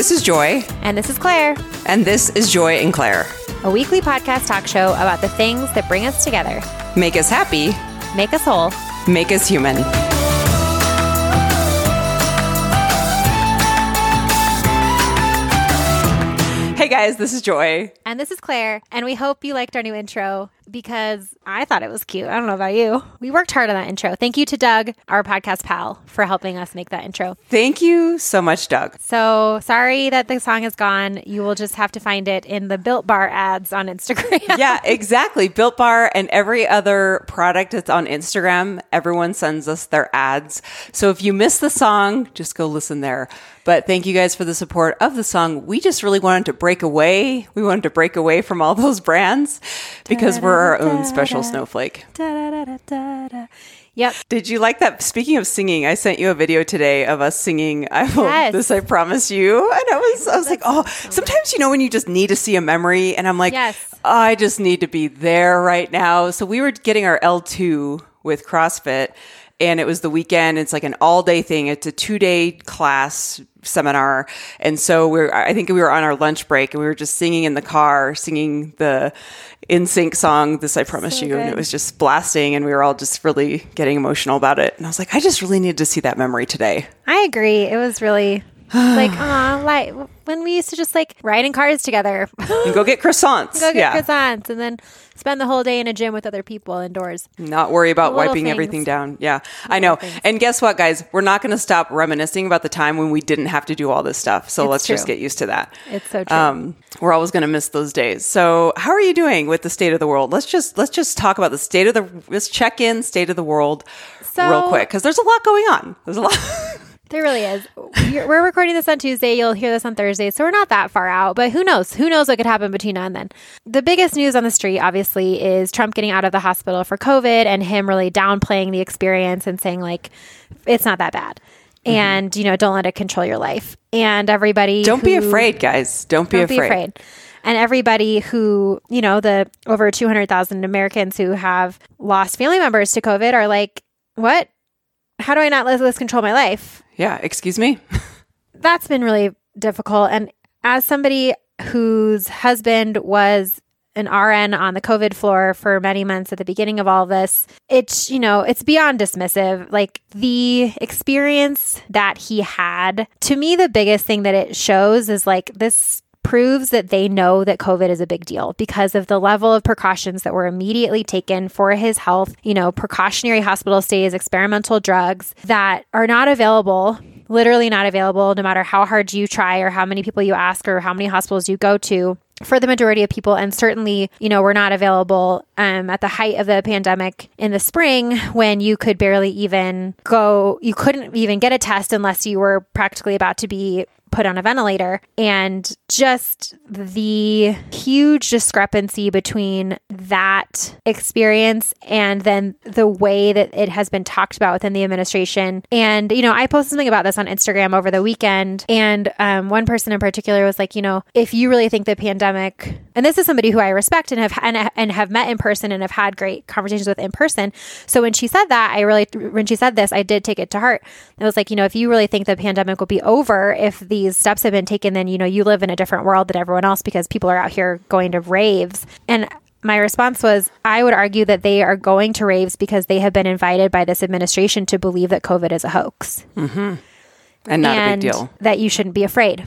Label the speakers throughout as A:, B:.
A: This is Joy,
B: And this is Claire,
A: and this is Joy and Claire.
B: a weekly podcast talk show about the things that bring us together,
A: Make us happy,
B: make us whole.
A: make us human. Guys, this is Joy.
B: And this is Claire, and we hope you liked our new intro because I thought it was cute. I don't know about you. We worked hard on that intro. Thank you to Doug, our podcast pal, for helping us make that intro.
A: Thank you so much, Doug.
B: So sorry that the song is gone. You will just have to find it in the Built Bar ads on Instagram.
A: Yeah, exactly. Built Bar and every other product that's on Instagram, everyone sends us their ads. So if you miss the song, just go listen there. But thank you guys for the support of the song. We just really wanted to break away. We wanted to break away from all those brands because we're our own special snowflake.
B: Yep.
A: Did you like that? Speaking of singing, I sent you a video today of us singing "I will
B: Yes.
A: this I promise you," and I was I was like, "Oh, sometimes you know when you just need to see a memory," and I'm like,
B: Yes.
A: I just need to be there right now." So we were getting our L2 with CrossFit, and it was the weekend. It's like an all day thing. It's a two day class seminar, and so we're I think we were on our lunch break, and we were just singing in the car, singing the NSYNC song "This I Promise
B: So
A: You," and it was just blasting and we were all just really getting emotional about it and i was like i just really need to see that memory today
B: I agree. It was really like, aw, like when we used to just like ride in cars together, go
A: and go get croissants go
B: get
A: yeah
B: croissants, and then spend the whole day in a gym with other people indoors.
A: not worry about wiping
B: things.
A: everything down yeah i know
B: things.
A: and guess what guys we're not going to stop reminiscing about the time when we didn't have to do all this stuff so
B: It's
A: let's just get used to that
B: It's so true.
A: um, we're always going to miss those days. So, how are you doing with the state of the world? Let's just let's just talk about the state of the let's check in state of the world
B: So-
A: real quick because there's a lot going on. There's a lot.
B: There really is. We're recording this on Tuesday. You'll hear this on Thursday. So we're not that far out, but who knows? Who knows what could happen between now and then? The biggest news on the street, obviously, is Trump getting out of the hospital for COVID and him really downplaying the experience and saying, like, it's not that bad. Mm-hmm. And, you know, don't let it control your life. And everybody.
A: Don't be afraid, guys. Don't be
B: Don't
A: afraid.
B: be afraid. And everybody who, you know, the over 200,000 Americans who have lost family members to COVID are like, what? How do I not let this control my life?
A: Yeah. Excuse me.
B: that's been really difficult. And as somebody whose husband was an RN on the COVID floor for many months at the beginning of all this, it's, you know, it's beyond dismissive. Like the experience that he had, to me, the biggest thing that it shows is like this proves that they know that COVID is a big deal because of the level of precautions that were immediately taken for his health, you know, precautionary hospital stays, experimental drugs that are not available, literally not available, no matter how hard you try or how many people you ask or how many hospitals you go to. For the majority of people, and certainly, you know, were not available um, at the height of the pandemic in the spring when you could barely even go, you couldn't even get a test unless you were practically about to be put on a ventilator. And just the huge discrepancy between that experience and then the way that it has been talked about within the administration. And you know i posted something about this on instagram over the weekend. And um, one person in particular was like you know if you really think the pandemic and this is somebody who i respect and have and, and have met in person and have had great conversations with in person. So when she said that i really when she said this i did take it to heart. It was like you know if you really think the pandemic will be over if these steps have been taken then you know you live in a different world than everyone else because people are out here going to raves and my response was I would argue that they are going to raves because they have been invited by this administration to believe that COVID is a hoax mm-hmm.
A: And not
B: and
A: a big deal.
B: that you shouldn't be afraid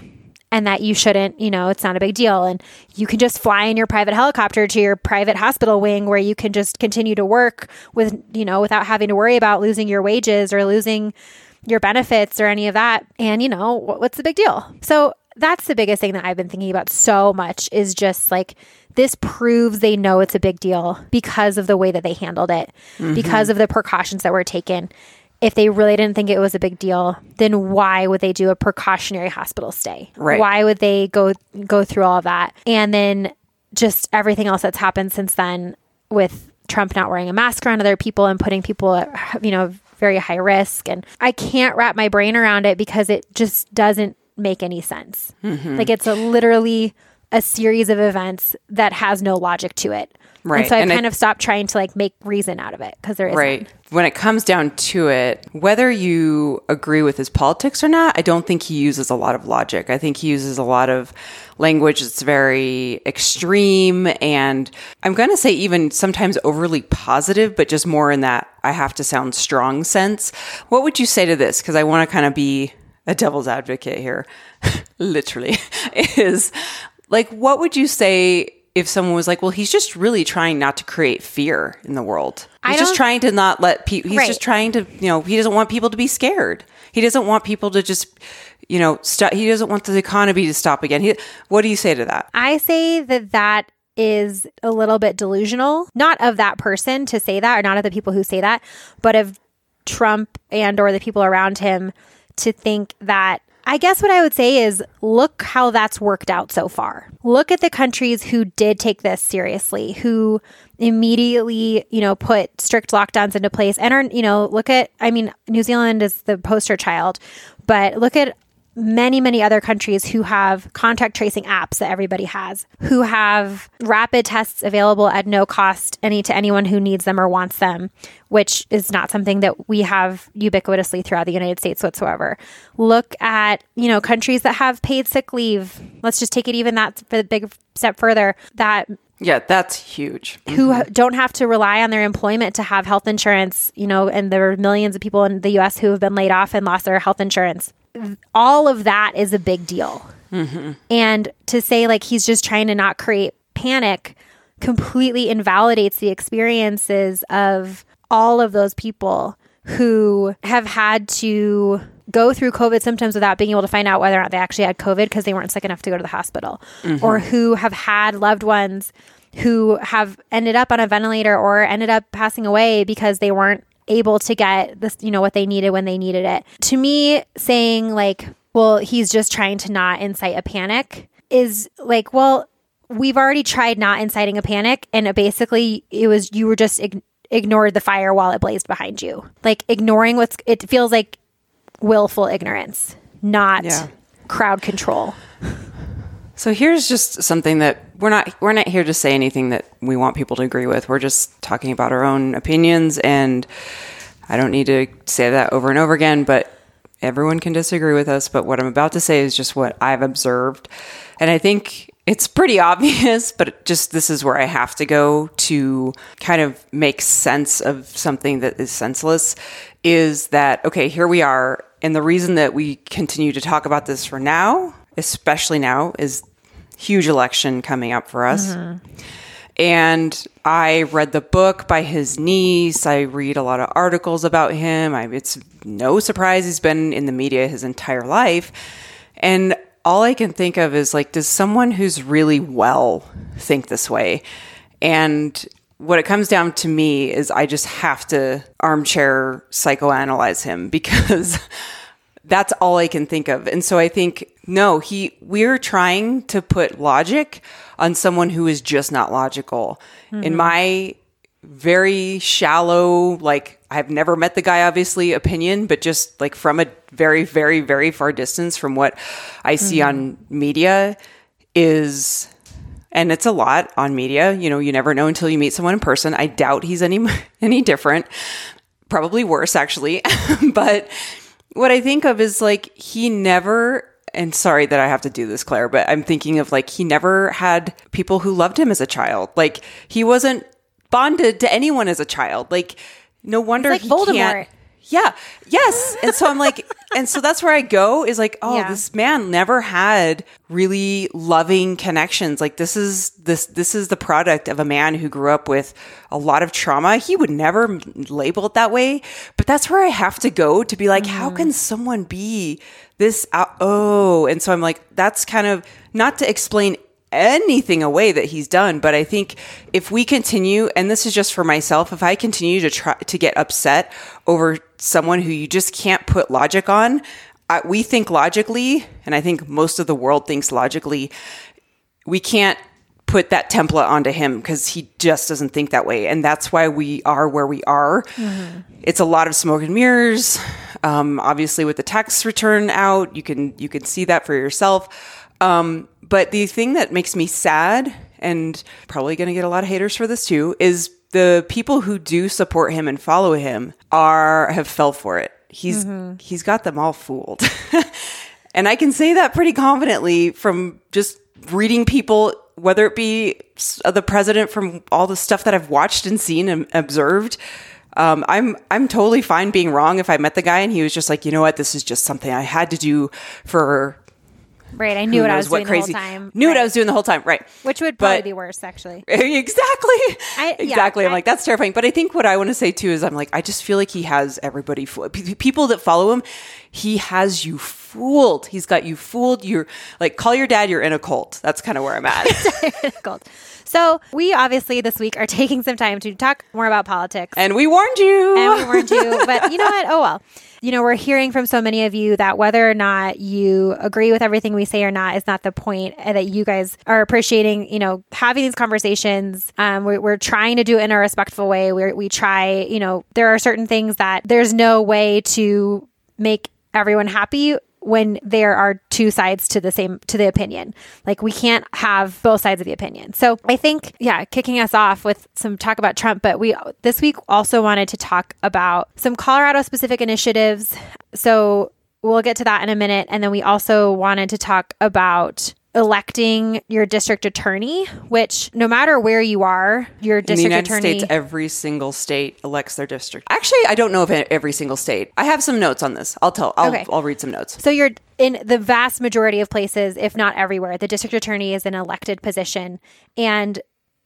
B: and that you shouldn't, you know, it's not a big deal. And you can just fly in your private helicopter to your private hospital wing where you can just continue to work with, you know, without having to worry about losing your wages or losing your benefits or any of that. And, you know, wh- what's the big deal? So that's the biggest thing that I've been thinking about so much is just like this proves they know it's a big deal because of the way that they handled it, mm-hmm. because of the precautions that were taken. If they really didn't think it was a big deal, then why would they do a precautionary hospital stay?
A: Right.
B: Why would they go go through all of that? And then just everything else that's happened since then with Trump not wearing a mask around other people and putting people at you know very high risk and I can't wrap my brain around it because it just doesn't make any sense. Mm-hmm. Like it's a literally a series of events that has no logic to it.
A: Right.
B: And so I've
A: And I-
B: kind of stopped trying to like make reason out of it because there isn't.
A: Right. When it comes down to it, whether you agree with his politics or not, I don't think he uses a lot of logic. I think he uses a lot of language that's very extreme and I'm going to say even sometimes overly positive, but just more in that I have to sound strong sense. What would you say to this? Because I want to kind of be a devil's advocate here, literally, is like, what would you say if someone was like, well, he's just really trying not to create fear in the world? He's just trying to not let people, he's
B: Right.
A: just trying to, you know, he doesn't want people to be scared. He doesn't want people to just, you know, stop. He doesn't want the economy to stop again. He, what do you say to that?
B: I say that that is a little bit delusional, not of that person to say that, or not of the people who say that, but of Trump and or the people around him to think that I guess what I would say is look how that's worked out so far. Look at the countries who did take this seriously, who immediately, you know, put strict lockdowns into place and are, you know, look at I mean, New Zealand is the poster child, but look at many, many other countries who have contact tracing apps that everybody has, who have rapid tests available at no cost any to anyone who needs them or wants them, which is not something that we have ubiquitously throughout the United States whatsoever. Look at, you know, countries that have paid sick leave. Let's just take it even that for the big step further that
A: Yeah, that's huge.
B: who mm-hmm. don't have to rely on their employment to have health insurance, you know, and there are millions of people in the US who have been laid off and lost their health insurance. All of that is a big deal. Mm-hmm. And to say like he's just trying to not create panic completely invalidates the experiences of all of those people who have had to go through COVID symptoms without being able to find out whether or not they actually had COVID because they weren't sick enough to go to the hospital, mm-hmm. or who have had loved ones who have ended up on a ventilator or ended up passing away because they weren't able to get this, you know, what they needed when they needed it. To me, saying like, well, he's just trying to not incite a panic is like, well, we've already tried not inciting a panic and it basically it was you were just ig- ignored the fire while it blazed behind you. Like ignoring what's it feels like willful ignorance, not
A: Yeah.
B: crowd control.
A: So here's just something that we're not we're not here to say anything that we want people to agree with. We're just talking about our own opinions and I don't need to say that over and over again, but everyone can disagree with us, but what I'm about to say is just what I've observed. And I think it's pretty obvious, but just this is where I have to go to kind of make sense of something that is senseless is that okay, here we are and the reason that we continue to talk about this for now, especially now is huge election coming up for us. And I read the book by his niece. I read a lot of articles about him. I, it's no surprise he's been in the media his entire life. And all I can think of is like, does someone who's really well think this way? And what it comes down to me is I just have to armchair psychoanalyze him because that's all I can think of. And so I think no, he we're trying to put logic on someone who is just not logical. In mm-hmm. my very shallow like I've never met the guy obviously opinion, but just like from a very very very far distance from what I see on mm-hmm. media is and it's a lot on media. You know, you never know until you meet someone in person. I doubt he's any any different. Probably worse actually. but what I think of is like he never and sorry that I have to do this, Claire, but I'm thinking of like he never had people who loved him as a child. Like he wasn't bonded to anyone as a child. Like no wonder
B: like
A: he
B: Voldemort.
A: can't. Yeah. Yes. And so I'm like, and so that's where I go is like, oh,
B: Yeah.
A: this man never had really loving connections. Like this is this this is the product of a man who grew up with a lot of trauma. He would never label it that way, but that's where I have to go to be like, how
B: Mm-hmm.
A: can someone be this? Out- oh, and so I'm like, that's kind of not to explain anything away that he's done but i think if we continue and this is just for myself if i continue to try to get upset over someone who you just can't put logic on I, we think logically and i think most of the world thinks logically we can't put that template onto him because he just doesn't think that way. And that's why we are where we are. It's a lot of smoke and mirrors um, obviously with the tax return out you can you can see that for yourself Um, but the thing that makes me sad, and probably going to get a lot of haters for this too, is the people who do support him and follow him are have fell for it. He's he's got them all fooled. and I can say that pretty confidently from just reading people whether it be the president from all the stuff that I've watched and seen and observed. Um, I'm I'm totally fine being wrong if I met the guy and he was just like, you know what, this is just something I had to do for
B: Right. I knew what I was
A: what
B: doing
A: crazy
B: the whole time.
A: knew what
B: Right.
A: I was doing the whole time, right?
B: Which would probably
A: But-
B: be worse, actually.
A: exactly
B: I- yeah,
A: exactly i'm like that's terrifying but i think what i want to say too is i'm like i just feel like he has everybody fooled P- people that follow him he has you fooled he's got you fooled you're like call your dad you're in a cult that's kind of where i'm at
B: Gold. So we obviously this week are taking some time to talk more about politics.
A: and we warned you
B: and we warned you. But you know what? Oh well. You know, we're hearing from so many of you that whether or not you agree with everything we say or not is not the point, that you guys are appreciating, you know, having these conversations. Um, we're, we're trying to do it in a respectful way. We we try, you know, there are certain things that there's no way to make everyone happy when there are two sides to the same to the opinion. Like we can't have both sides of the opinion. So i think yeah kicking us off with some talk about trump but we this week also wanted to talk about some colorado specific initiatives. So we'll get to that in a minute. And then we also wanted to talk about electing your district attorney which no matter where you are your
A: in the
B: district
A: United
B: attorney
A: States, every single state elects their district. Actually, I don't know if every single state. I have some notes on this. I'll tell. I'll,
B: Okay.
A: I'll read some notes.
B: So you're in the vast majority of places, if not everywhere, the district attorney is an elected position. And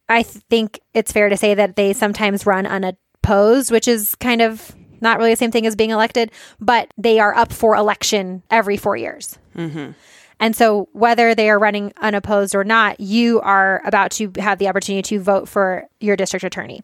B: I think it's fair to say that they sometimes run unopposed, which is kind of not really the same thing as being elected, but they are up for election every four years. Mm-hmm. And so, whether they are running unopposed or not, you are about to have the opportunity to vote for your district attorney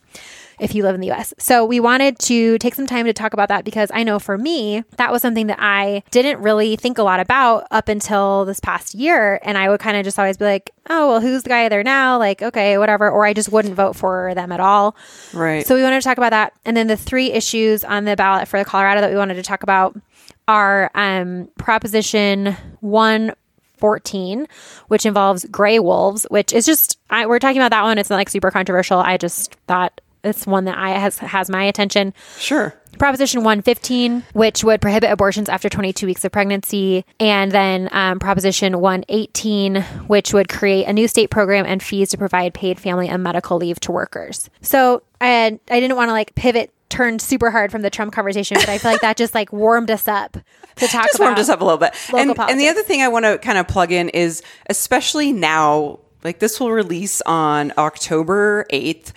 B: if you live in the US. So, we wanted to take some time to talk about that because I know for me, that was something that I didn't really think a lot about up until this past year. And I would kind of just always be like, oh, well, who's the guy there now? Like, okay, whatever. Or I just wouldn't vote for them at all.
A: Right.
B: So we wanted to talk about that. And then the three issues on the ballot for Colorado that we wanted to talk about are um, Proposition 114, which involves gray wolves, which is just, I, we're talking about that one. It's not like super controversial. I just thought it's one that I has, has my attention.
A: sure.
B: Proposition 115, which would prohibit abortions after 22 weeks of pregnancy, and then um, Proposition 118, which would create a new state program and fees to provide paid family and medical leave to workers. So I, I didn't want to like pivot, turn super hard from the Trump conversation, but I feel like that just like warmed us up to talk
A: just
B: about.
A: warmed us up a little bit. And, and the other thing I want to kind of plug in is, especially now, like this will release on October 8th.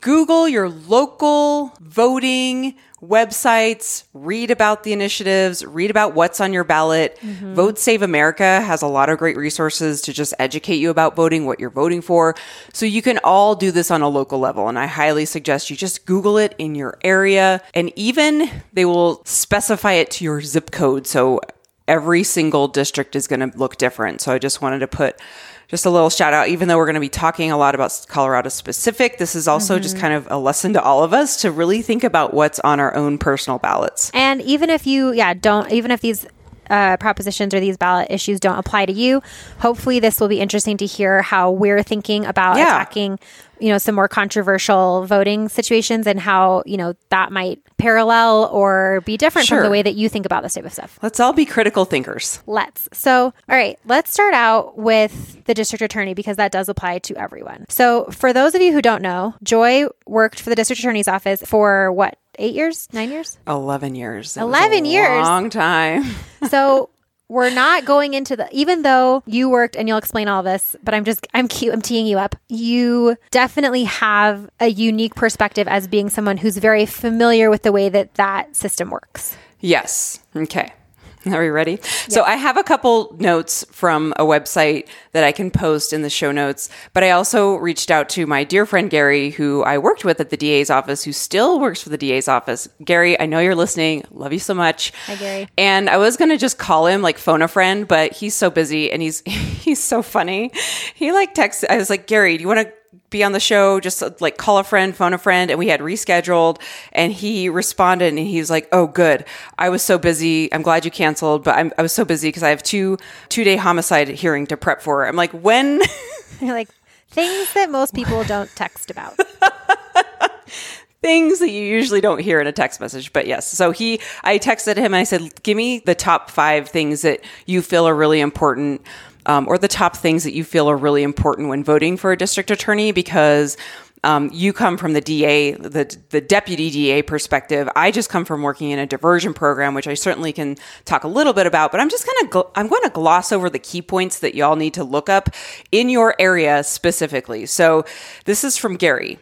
A: Google your local voting websites, read about the initiatives, read about what's on your ballot.
B: Mm-hmm.
A: Vote Save America has a lot of great resources to just educate you about voting, what you're voting for. So you can all do this on a local level. And I highly suggest you just Google it in your area. And even they will specify it to your zip code. So every single district is going to look different. So I just wanted to put just a little shout out, even though we're going to be talking a lot about Colorado specific, this is also just kind of a lesson to all of us to really think about what's on our own personal ballots.
B: And even if you, yeah, don't, even if these uh, propositions or these ballot issues don't apply to you, hopefully this will be interesting to hear how we're thinking about
A: Yeah.
B: attacking, you know, some more controversial voting situations and how, you know, that might parallel or be different from the way that you think about this type of stuff.
A: Let's all be critical thinkers.
B: Let's. So, all right, let's start out with the district attorney because that does apply to everyone. So, for those of you who don't know, Joy worked for the district attorney's office for what, eight years, nine years?
A: 11 years.
B: 11
A: a
B: years?
A: Long time.
B: So we're not going into the even though you worked and you'll explain all this, but I'm just I'm cute, I'm teeing you up. You definitely have a unique perspective as being someone who's very familiar with the way that that system works.
A: Yes. Okay. Are we ready? So I have a couple notes from a website that I can post in the show notes, but I also reached out to my dear friend Gary, who I worked with at the DA's office, who still works for the DA's office. Gary, I know you're listening. Love you so much.
B: Hi, Gary.
A: And I was gonna just call him like phone a friend, but he's so busy and he's he's so funny. He like texted. I was like, Gary, do you want to be on the show? Just uh, like call a friend, phone a friend. And we had rescheduled and he responded and he was like, Oh, good. I was so busy. I'm glad you canceled, but I'm, I was so busy because I have two two day homicide hearing to prep for. I'm like, when?
B: You're like, things that most people don't text about.
A: things that you usually don't hear in a text message. But yes, so he, I texted him and I said, give me the top five things that you feel are really important. Um, or the top things that you feel are really important when voting for a district attorney because um, you come from the DA, the the deputy DA perspective. I just come from working in a diversion program, which I certainly can talk a little bit about. But I'm just gonna gl- I'm going to gloss over the key points that y'all need to look up in your area specifically. So this is from Gary.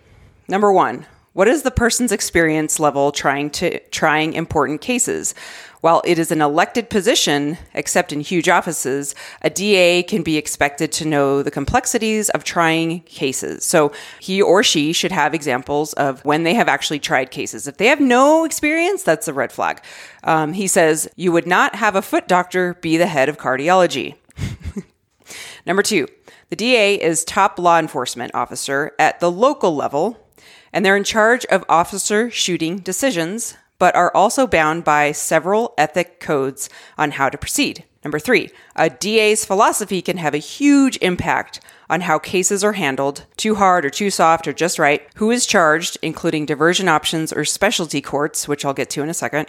A: Number one, what is the person's experience level trying to trying important cases? While it is an elected position, except in huge offices, a DA can be expected to know the complexities of trying cases. So he or she should have examples of when they have actually tried cases. If they have no experience, that's a red flag. Um, he says, You would not have a foot doctor be the head of cardiology. Number two, the DA is top law enforcement officer at the local level and they're in charge of officer shooting decisions, but are also bound by several ethic codes on how to proceed. Number three, a DA's philosophy can have a huge impact on how cases are handled, too hard or too soft or just right, who is charged, including diversion options or specialty courts, which I'll get to in a second,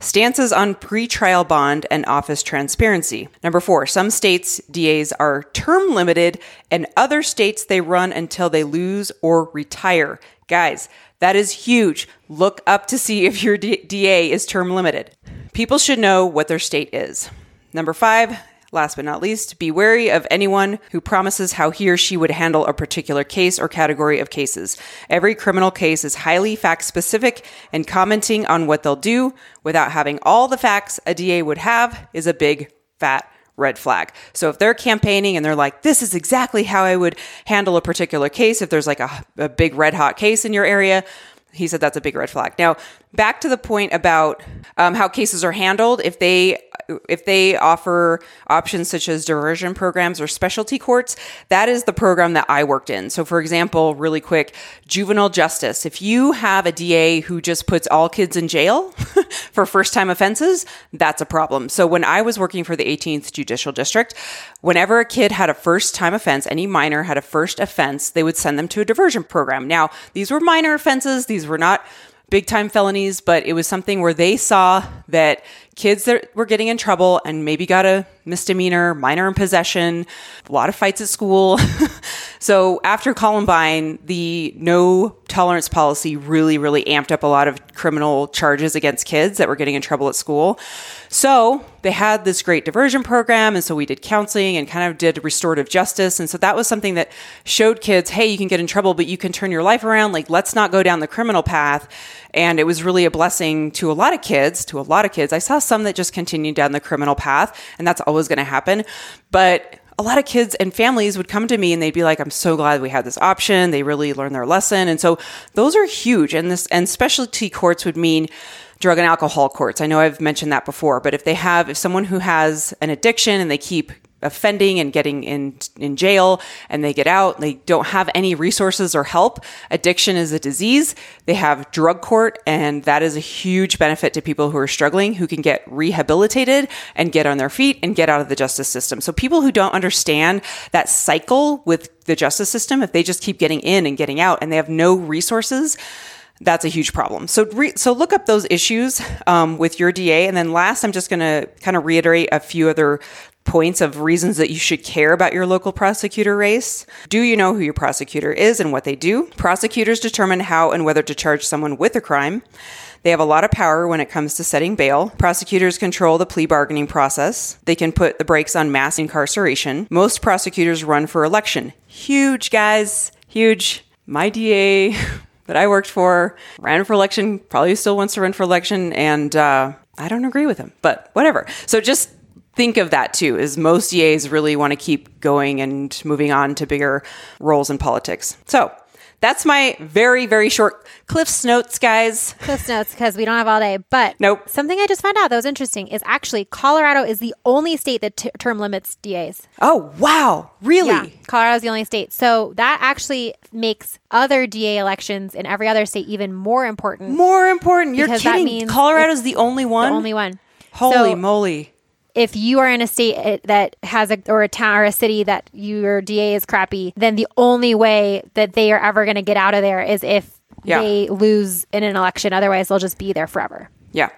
A: stances on pretrial bond and office transparency. Number four, some states' DAs are term limited, and other states they run until they lose or retire. Guys, that is huge. Look up to see if your DA is term limited. People should know what their state is. Number five, last but not least, be wary of anyone who promises how he or she would handle a particular case or category of cases. Every criminal case is highly fact specific, and commenting on what they'll do without having all the facts a DA would have is a big, fat red flag. So if they're campaigning and they're like, this is exactly how I would handle a particular case, if there's like a, a big red hot case in your area, he said that's a big red flag. Now, back to the point about um, how cases are handled. If they if they offer options such as diversion programs or specialty courts, that is the program that I worked in. So, for example, really quick, juvenile justice. If you have a DA who just puts all kids in jail for first time offenses, that's a problem. So, when I was working for the 18th Judicial District, whenever a kid had a first time offense, any minor had a first offense, they would send them to a diversion program. Now, these were minor offenses, these were not big time felonies, but it was something where they saw that kids that were getting in trouble and maybe got a misdemeanor, minor in possession, a lot of fights at school. so after Columbine, the no tolerance policy really, really amped up a lot of criminal charges against kids that were getting in trouble at school. So they had this great diversion program. And so we did counseling and kind of did restorative justice. And so that was something that showed kids, hey, you can get in trouble, but you can turn your life around. Like, let's not go down the criminal path. And it was really a blessing to a lot of kids, to a lot of kids. I saw some that just continued down the criminal path, and that's always going to happen. But a lot of kids and families would come to me and they'd be like, I'm so glad we had this option. They really learned their lesson. And so those are huge. And this, and specialty courts would mean drug and alcohol courts. I know I've mentioned that before, but if they have, if someone who has an addiction and they keep offending and getting in in jail and they get out. They don't have any resources or help. Addiction is a disease. They have drug court and that is a huge benefit to people who are struggling who can get rehabilitated and get on their feet and get out of the justice system. So people who don't understand that cycle with the justice system if they just keep getting in and getting out and they have no resources that's a huge problem. So, re- so look up those issues um, with your DA, and then last, I'm just going to kind of reiterate a few other points of reasons that you should care about your local prosecutor race. Do you know who your prosecutor is and what they do? Prosecutors determine how and whether to charge someone with a crime. They have a lot of power when it comes to setting bail. Prosecutors control the plea bargaining process. They can put the brakes on mass incarceration. Most prosecutors run for election. Huge, guys. Huge. My DA that I worked for ran for election, probably still wants to run for election, and uh, I don't agree with him, but whatever. So just think of that too is most DAs really want to keep going and moving on to bigger roles in politics. So that's my very, very short Cliff's Notes, guys.
B: Cliff's notes because we don't have all day. But
A: Nope.
B: something I just found out that was interesting is actually Colorado is the only state that t- term limits DAs.
A: Oh, wow. Really?
B: Yeah, Colorado's the only state. So that actually makes other DA elections in every other state even more important.
A: More important. You're kidding. Colorado's the only one?
B: The only one.
A: Holy
B: So
A: moly.
B: If you are in a state uh, that has a or a town or a city that your DA is crappy, then the only way that they are ever going to get out of there is if
A: Yeah.
B: they lose in an election. Otherwise, they'll just be there forever.
A: Yeah.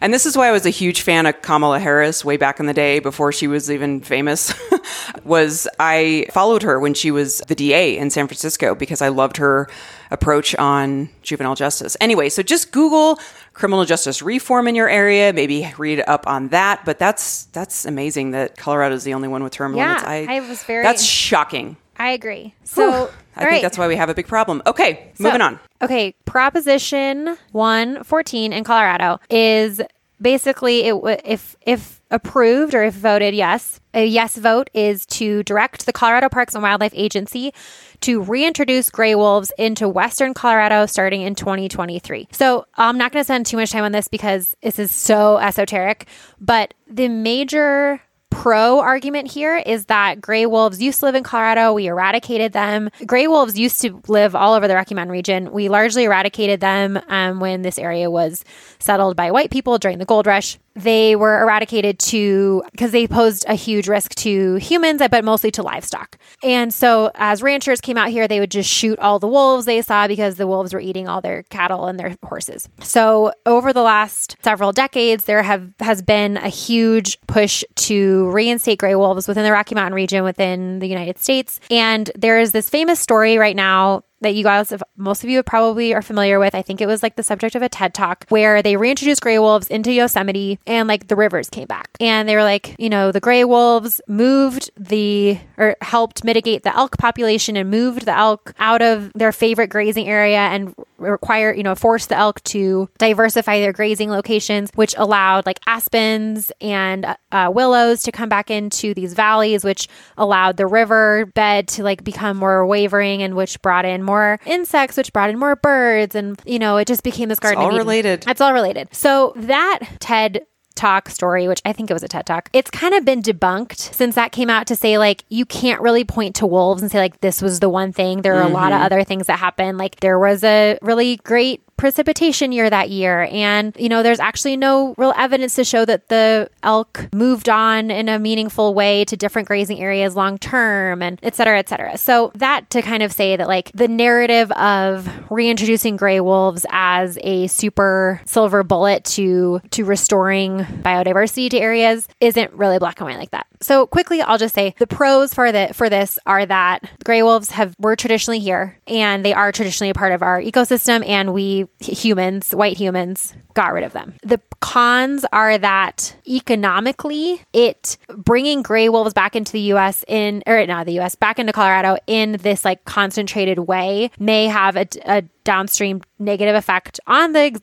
A: And this is why I was a huge fan of Kamala Harris way back in the day before she was even famous. was I followed her when she was the DA in San Francisco because I loved her approach on juvenile justice. Anyway, so just Google criminal justice reform in your area, maybe read up on that, but that's that's amazing that Colorado is the only one with term
B: Yeah,
A: limits.
B: I was very-
A: That's shocking.
B: I agree. So,
A: Whew. I think
B: right.
A: that's why we have a big problem. Okay, moving
B: So-
A: on.
B: Okay, Proposition 114 in Colorado is basically it if if approved or if voted yes, a yes vote is to direct the Colorado Parks and Wildlife Agency to reintroduce gray wolves into western Colorado starting in 2023. So, I'm not going to spend too much time on this because this is so esoteric, but the major pro argument here is that gray wolves used to live in Colorado. We eradicated them. Gray wolves used to live all over the Rocky Mountain region. We largely eradicated them um, when this area was settled by white people during the gold rush. They were eradicated to because they posed a huge risk to humans, but mostly to livestock. And so, as ranchers came out here, they would just shoot all the wolves they saw because the wolves were eating all their cattle and their horses. So, over the last several decades, there have has been a huge push to reinstate gray wolves within the Rocky Mountain region within the United States. And there is this famous story right now that you guys, most of you probably are familiar with. I think it was like the subject of a TED talk where they reintroduced gray wolves into Yosemite and like the rivers came back. And they were like, you know, the gray wolves moved the or helped mitigate the elk population and moved the elk out of their favorite grazing area and require, you know, force the elk to diversify their grazing locations, which allowed like aspens and uh, willows to come back into these valleys, which allowed the river bed to like become more wavering and which brought in more insects, which brought in more birds. And, you know, it just became this garden.
A: all
B: Eden.
A: related.
B: It's all related. So that TED talk story, which I think it was a TED talk, it's kind of been debunked since that came out to say like you can't really point to wolves and say like this was the one thing. There are a lot of mm-hmm. other things that happened. Like there was a really great precipitation year that year. And you know there's actually no real evidence to show that the elk moved on in a meaningful way to different grazing areas long term and et cetera et cetera. So that to kind of say that like the narrative of reintroducing gray wolves as a super silver bullet to to restoring biodiversity to areas isn't really black and white like that. So quickly i'll just say the pros for the for this are that gray wolves have were traditionally here and they are traditionally a part of our ecosystem and we humans white humans got rid of them the cons are that economically it bringing gray wolves back into the us in or not the us back into colorado in this like concentrated way may have a, a downstream negative effect on the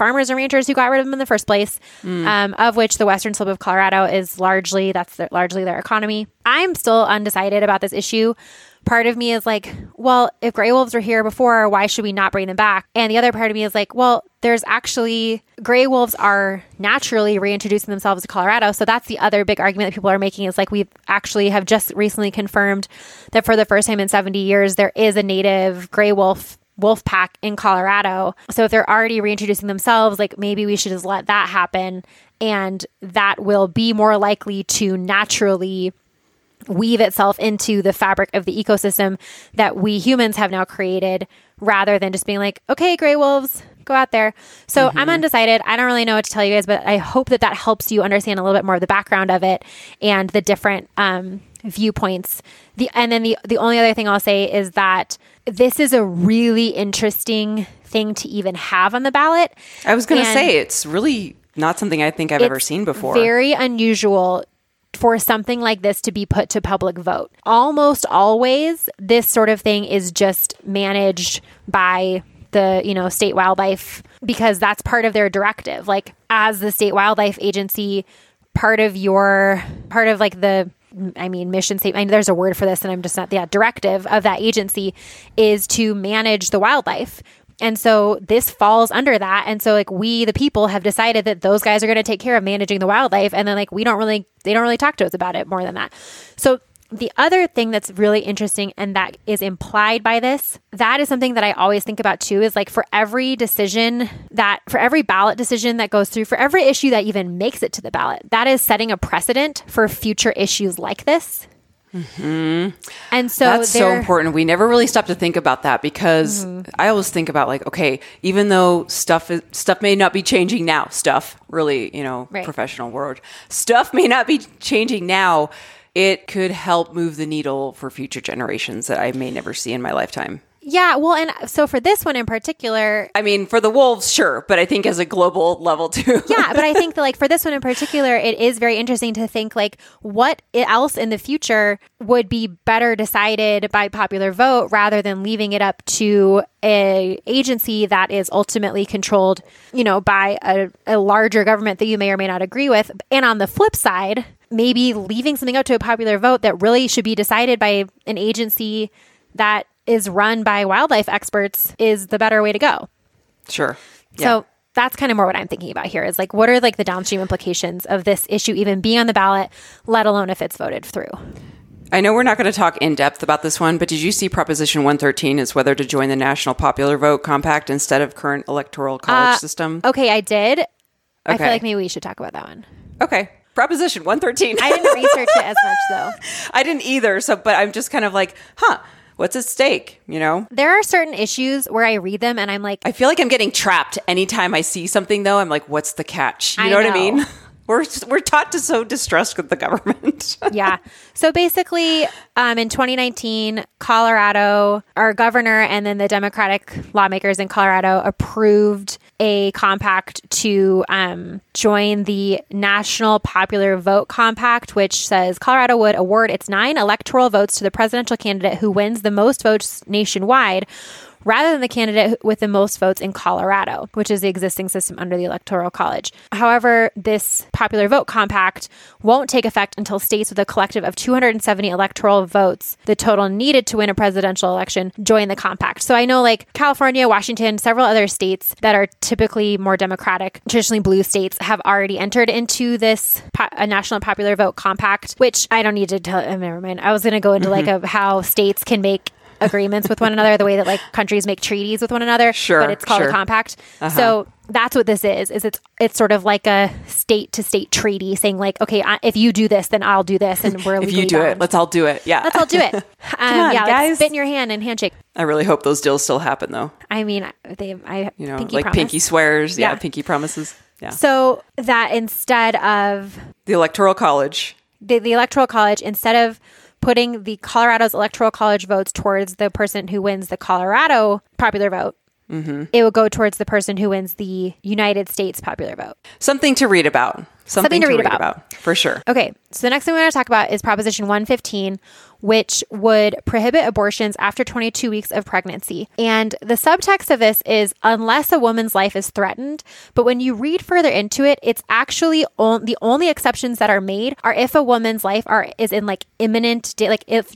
B: farmers and ranchers who got rid of them in the first place, um, of which the western slope of Colorado is largely that's their, largely their economy. I'm still undecided about this issue. Part of me is like, well, if gray wolves were here before, why should we not bring them back? And the other part of me is like, well, there's actually gray wolves are naturally reintroducing themselves to Colorado. So that's the other big argument that people are making is like we actually have just recently confirmed that for the first time in 70 years there is a native gray wolf wolf pack in Colorado. So if they're already reintroducing themselves, like maybe we should just let that happen and that will be more likely to naturally weave itself into the fabric of the ecosystem that we humans have now created rather than just being like, okay, gray wolves, go out there. So I'm undecided. I don't really know what to tell you guys, but I hope that that helps you understand a little bit more of the background of it and the different um, viewpoints. The and then the the only other thing I'll say is that this is a really interesting thing to even have on the ballot.
A: I was going to say it's really not something I think I've ever seen before.
B: Very unusual for something like this to be put to public vote. Almost always, this sort of thing is just managed by the you know state wildlife because that's part of their directive. Like as the state wildlife agency, part of your part of like the I mean, mission statement. I mean, there's a word for this, and I'm just not. Yeah, directive of that agency is to manage the wildlife. And so this falls under that. And so like we the people have decided that those guys are going to take care of managing the wildlife and then like we don't really they don't really talk to us about it more than that. So the other thing that's really interesting and that is implied by this, that is something that I always think about too is like for every decision that, for every ballot decision that goes through, for every issue that even makes it to the ballot, that is setting a precedent for future issues like this. Mm-hmm. And so
A: that's so important. We never really stop to think about that because mm-hmm. I always think about like, okay, even though stuff is, stuff may not be changing now, stuff really, you know, right. professional word, stuff may not be changing now it could help move the needle for future generations that I may never see in my lifetime.
B: Yeah, well, and so for this one in particular,
A: I mean, for the wolves, sure, but I think as a global level too.
B: yeah, but I think that like for this one in particular, it is very interesting to think like what else in the future would be better decided by popular vote rather than leaving it up to a agency that is ultimately controlled, you know, by a, a larger government that you may or may not agree with. And on the flip side, maybe leaving something up to a popular vote that really should be decided by an agency that is run by wildlife experts is the better way to go.
A: Sure.
B: Yeah. So that's kind of more what I'm thinking about here is like what are like the downstream implications of this issue even being on the ballot, let alone if it's voted through.
A: I know we're not going to talk in depth about this one, but did you see Proposition 113 is whether to join the National Popular Vote Compact instead of current electoral college uh, system?
B: Okay, I did. Okay. I feel like maybe we should talk about that one.
A: Okay. Proposition 113.
B: I didn't research it as much though.
A: I didn't either. So, but I'm just kind of like, huh, what's at stake? You know?
B: There are certain issues where I read them and I'm like,
A: I feel like I'm getting trapped anytime I see something though. I'm like, what's the catch? You know, know. what I mean? We're, we're taught to sow distrust with the government.
B: yeah. So basically, um, in 2019, Colorado, our governor and then the Democratic lawmakers in Colorado approved a compact to um, join the National Popular Vote Compact, which says Colorado would award its nine electoral votes to the presidential candidate who wins the most votes nationwide rather than the candidate with the most votes in Colorado, which is the existing system under the Electoral College. However, this popular vote compact won't take effect until states with a collective of 270 electoral votes, the total needed to win a presidential election, join the compact. So I know like California, Washington, several other states that are typically more democratic, traditionally blue states, have already entered into this po- a national popular vote compact, which I don't need to tell. Oh, never mind. I was going to go into mm-hmm. like a, how states can make agreements with one another, the way that like countries make treaties with one another.
A: Sure,
B: but it's called
A: sure.
B: a compact. Uh-huh. So that's what this is. Is it's it's sort of like a state to state treaty, saying like, okay, I, if you do this, then I'll do this, and we're
A: if you do
B: bound.
A: it, let's all do it. Yeah,
B: let's all do it. Um, on, yeah, guys. Like spit in your hand and handshake.
A: I really hope those deals still happen, though.
B: I mean, they, I
A: you know,
B: pinky
A: like
B: promise.
A: pinky swears, yeah, yeah, pinky promises. Yeah.
B: So that instead of
A: the electoral college,
B: the, the electoral college, instead of putting the Colorado's electoral college votes towards the person who wins the Colorado popular vote. Mm-hmm. It will go towards the person who wins the United States popular vote.
A: Something to read about. Something, Something to, read, read about. about. For sure.
B: Okay. So the next thing we're going to talk about is Proposition 115, which would prohibit abortions after 22 weeks of pregnancy. And the subtext of this is unless a woman's life is threatened. But when you read further into it, it's actually on, the only exceptions that are made are if a woman's life are is in like imminent, like if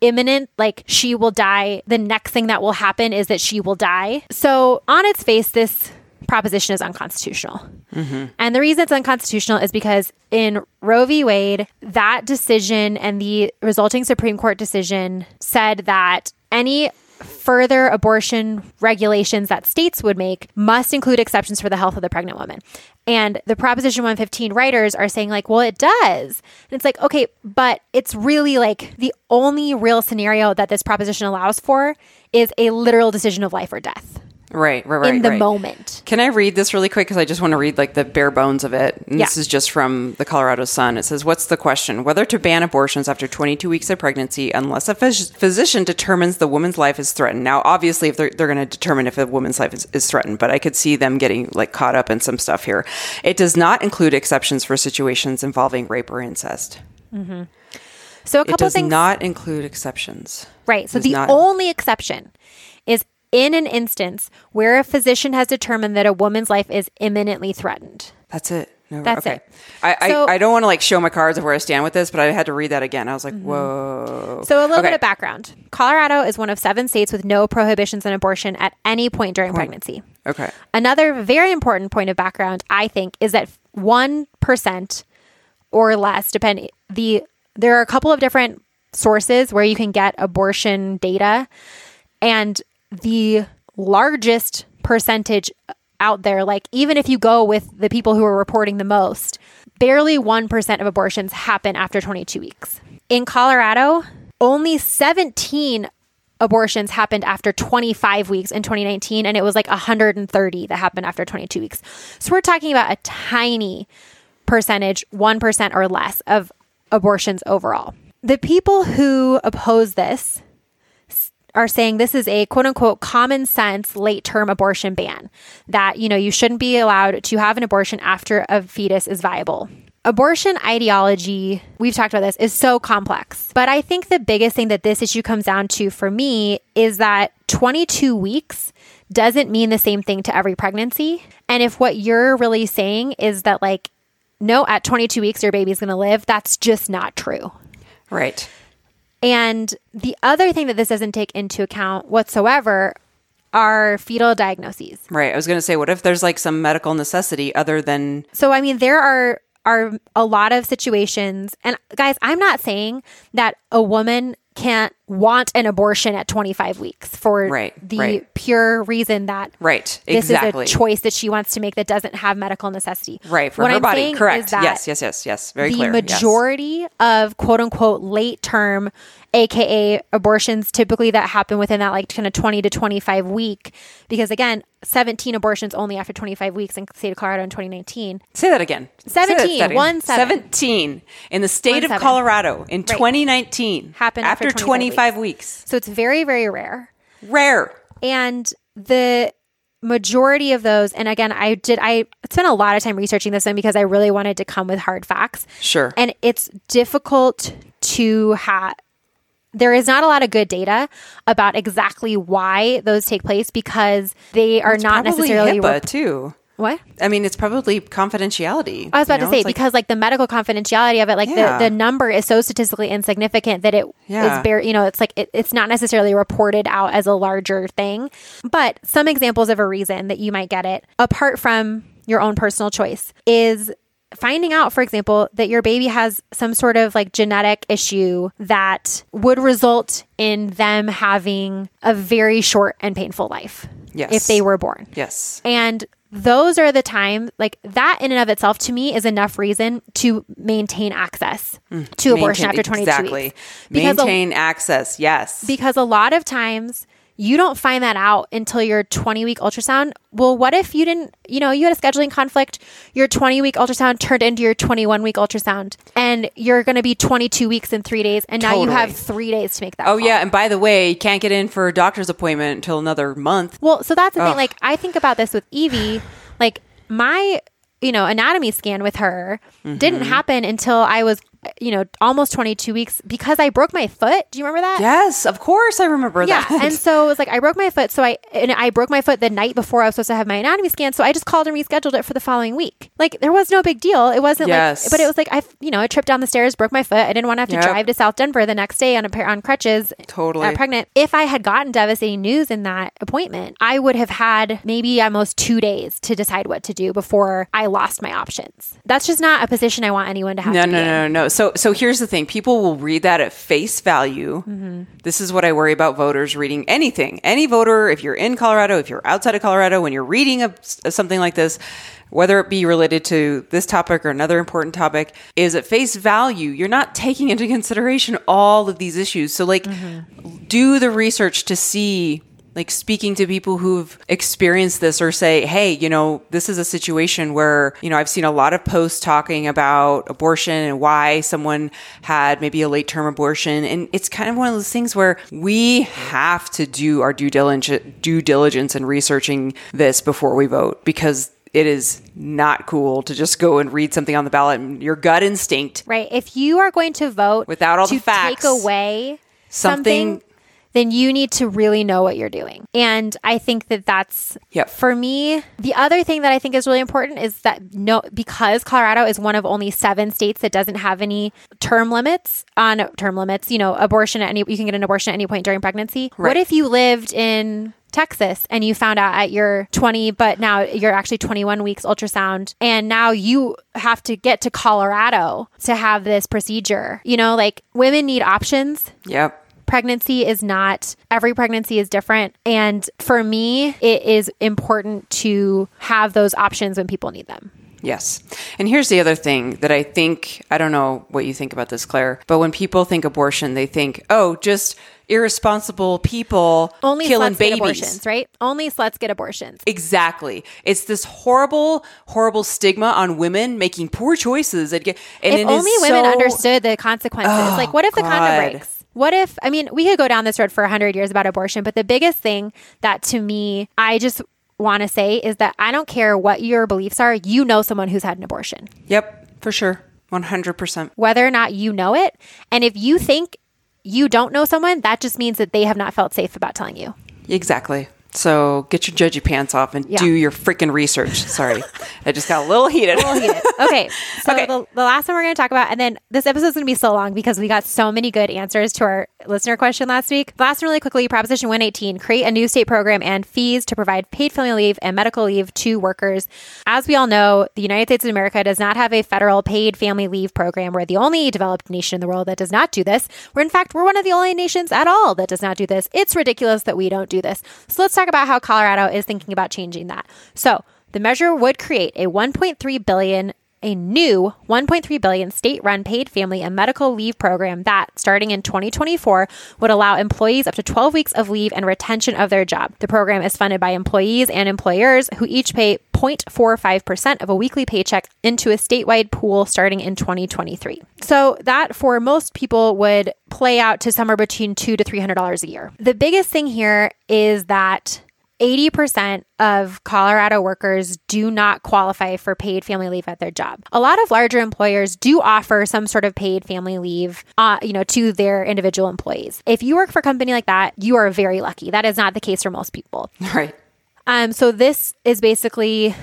B: imminent, like she will die. The next thing that will happen is that she will die. So on its face, this proposition is unconstitutional. Mm-hmm. And the reason it's unconstitutional is because in Roe v. Wade, that decision and the resulting Supreme Court decision said that any further abortion regulations that states would make must include exceptions for the health of the pregnant woman. And the Proposition 115 writers are saying, like, well, it does. And it's like, okay, but it's really like the only real scenario that this proposition allows for is a literal decision of life or death.
A: Right, right, right.
B: In the
A: right.
B: moment.
A: Can I read this really quick? Because I just want to read like the bare bones of it. And
B: yeah.
A: This is just from the Colorado Sun. It says, What's the question? Whether to ban abortions after 22 weeks of pregnancy unless a phys- physician determines the woman's life is threatened. Now, obviously, if they're, they're going to determine if a woman's life is, is threatened, but I could see them getting like caught up in some stuff here. It does not include exceptions for situations involving rape or incest.
B: Mm-hmm. So a couple
A: it does
B: things.
A: not include exceptions.
B: Right. So the only exception is in an instance where a physician has determined that a woman's life is imminently threatened.
A: That's it.
B: That's
A: okay.
B: it.
A: I,
B: So-
A: I, I don't want to like show my cards of where I stand with this, but I had to read that again. I was like, mm-hmm. whoa.
B: So, a little
A: Okay.
B: bit of background Colorado is one of seven states with no prohibitions on abortion at any point during pregnancy.
A: Okay.
B: Another very important point of background, I think, is that 1% or less, depending, the, there are a couple of different sources where you can get abortion data. And the largest percentage out there, like even if you go with the people who are reporting the most, barely 1% of abortions happen after 22 weeks. In Colorado, only 17 abortions happened after 25 weeks in 2019 and it was like 130 that happened after 22 weeks. So we're talking about a tiny percentage, 1% or less of abortions overall. The people who oppose this are saying this is a quote unquote common sense late term abortion ban that you know you shouldn't be allowed to have an abortion after a fetus is viable. Abortion ideology, we've talked about this, is so complex. But I think the biggest thing that this issue comes down to for me is that 22 weeks doesn't mean the same thing to every pregnancy. And if what you're really saying is that, like, no, at 22 weeks, your baby's gonna live, that's just not true.
A: Right.
B: And the other thing that this doesn't take into account whatsoever are fetal diagnoses.
A: Right. I was going to say, what if there's like some medical necessity other than
B: So I mean there are are a lot of situations and guys, I'm not saying that a woman can't want an abortion at 25 weeks for
A: Right,
B: the
A: right.
B: pure reason that
A: right?
B: this
A: exactly.
B: is a choice that she wants to make that doesn't have medical necessity.
A: Right for
B: What
A: her
B: I'm
A: body. Correct.
B: that
A: Yes. Yes. Yes. Yes. Very
B: the
A: clear. yes.
B: majority of quote unquote late term aka abortions typically that happen within that like kind of 20 to 25 week because again 17 abortions only after 25 weeks in the state of colorado in 2019
A: Say that again. Say that
B: 17,
A: again.
B: one seven.
A: 17 in the state
B: One
A: of
B: seven.
A: Colorado in 2019
B: Happened after
A: after
B: 25
A: 25 weeks.
B: so it's very very rare
A: Rare.
B: and the majority of those and again i did i spent a lot of time researching this one because i really wanted to come with hard facts
A: Sure.
B: and it's difficult to have there is not a lot of good data about exactly why those take place because they are not necessarily
A: HIPAA
B: rep-
A: too.
B: What
A: I mean, it's probably confidentiality.
B: I was about
A: you
B: to say
A: It's
B: because like the medical confidentiality of it, like
A: Yeah.
B: the, the number is so statistically insignificant that it is
A: Yeah.
B: bare, you know, it's like it, it's not necessarily reported out as a larger thing. But some examples of a reason that you might get it, apart from your own personal choice, is finding out, for example, that your baby has some sort of like genetic issue that would result in them having a very short and painful life
A: Yes.
B: if they were born.
A: yes.
B: And those are the time, like that in and of itself, to me, is enough reason to maintain access to abortion
A: Mm. Maintain-
B: after 22
A: exactly.
B: weeks. Because a,
A: Maintain access. Yes.
B: because a lot of times you don't find that out until your 20 week ultrasound. Well, what if you didn't, you know, you had a scheduling conflict, your 20 week ultrasound turned into your 21 week ultrasound, and you're going to be 22 weeks in three days, and now you have three days to make that
A: oh
B: call.
A: yeah, and by the way, you can't get in for a doctor's appointment until another month.
B: Well, so that's the thing. Like, I think about this with Evie. Like, my, you know, anatomy scan with her
A: Mm-hmm.
B: didn't happen until I was, you know, almost 22 weeks because I broke my foot. Do you remember that?
A: Yes, of course I remember
B: Yeah.
A: that.
B: And so it was like, I broke my foot. So I, and I broke my foot the night before I was supposed to have my anatomy scan. So I just called and rescheduled it for the following week. Like, there was no big deal. It wasn't
A: Yes.
B: like, but it was like, I, you know, I tripped down the stairs, broke my foot. I didn't want to have to
A: Yep.
B: drive to South Denver the next day on a pair on crutches
A: Totally.
B: uh, pregnant. If I had gotten devastating news in that appointment, I would have had maybe almost two days to decide what to do before I lost my options. That's just not a position I want anyone to have.
A: No,
B: to
A: no, no, no, no. So, so here's the thing: people will read that at face value.
B: Mm-hmm.
A: This is what I worry about voters reading anything. Any voter, if you're in Colorado, if you're outside of Colorado, when you're reading a, something like this, whether it be related to this topic or another important topic, is at face value. You're not taking into consideration all of these issues. So, like, do the research to see like speaking to people who've experienced this or say, hey, you know, this is a situation where, you know, I've seen a lot of posts talking about abortion and why someone had maybe a late term abortion. And it's kind of one of those things where we have to do our due diligence, due diligence in researching this before we vote because it is not cool to just go and read something on the ballot and your gut instinct
B: Right. If you are going to vote
A: Without all the facts,
B: take away
A: something-
B: something, then you need to really know what you're doing. And I think that that's
A: Yep.
B: for me. The other thing that I think is really important is that no, because Colorado is one of only seven states that doesn't have any term limits on term limits, you know, abortion at any, you can get an abortion at any point during pregnancy.
A: Right.
B: What if you lived in Texas and you found out at your 20, but now you're actually 21 weeks ultrasound, and now you have to get to Colorado to have this procedure? You know, like women need options
A: Yep.
B: Pregnancy is not every pregnancy is different and for me it is important to have those options when people need them
A: Yes. And here's the other thing that I think, I don't know what you think about this, Claire, but when people think abortion, they think, oh, just irresponsible people
B: only
A: killing
B: sluts
A: babies.
B: abortions right only sluts get abortions
A: Exactly. It's this horrible, horrible stigma on women making poor choices. And, and
B: if only women
A: so-
B: understood the consequences
A: Oh,
B: like what if the condom breaks what if i mean we could go down this road for 100 years about abortion but the biggest thing that to me i just want to say is that i don't care what your beliefs are you know someone who's had an abortion
A: Yep, for sure. 100%.
B: whether or not you know it. And if you think you don't know someone, that just means that they have not felt safe about telling you.
A: Exactly. So get your judgy pants off and
B: Yeah.
A: do your freaking research. Sorry. I just got a little heated.
B: Okay. So
A: Okay.
B: The, the last one we're going to talk about, and then this episode is going to be so long because we got so many good answers to our listener question last week. Last one, really quickly Proposition 118 create a new state program and fees to provide paid family leave and medical leave to workers. As we all know, the United States of America does not have a federal paid family leave program. We're the only developed nation in the world that does not do this. We're, in fact, we're one of the only nations at all that does not do this. It's ridiculous that we don't do this. So let's talk about how Colorado is thinking about changing that. So the measure would create a 1.3 billion a new 1.3 billion state-run paid family and medical leave program that starting in 2024 would allow employees up to 12 weeks of leave and retention of their job. The program is funded by employees and employers who each pay 0.45% of a weekly paycheck into a statewide pool starting in 2023. So that for most people would play out to somewhere between 2 to 300 dollars a year. The biggest thing here is that 80% of Colorado workers do not qualify for paid family leave at their job. A lot of larger employers do offer some sort of paid family leave, uh, you know, to their individual employees. If you work for a company like that, you are very lucky. That is not the case for most people.
A: right.
B: Um, so this is basically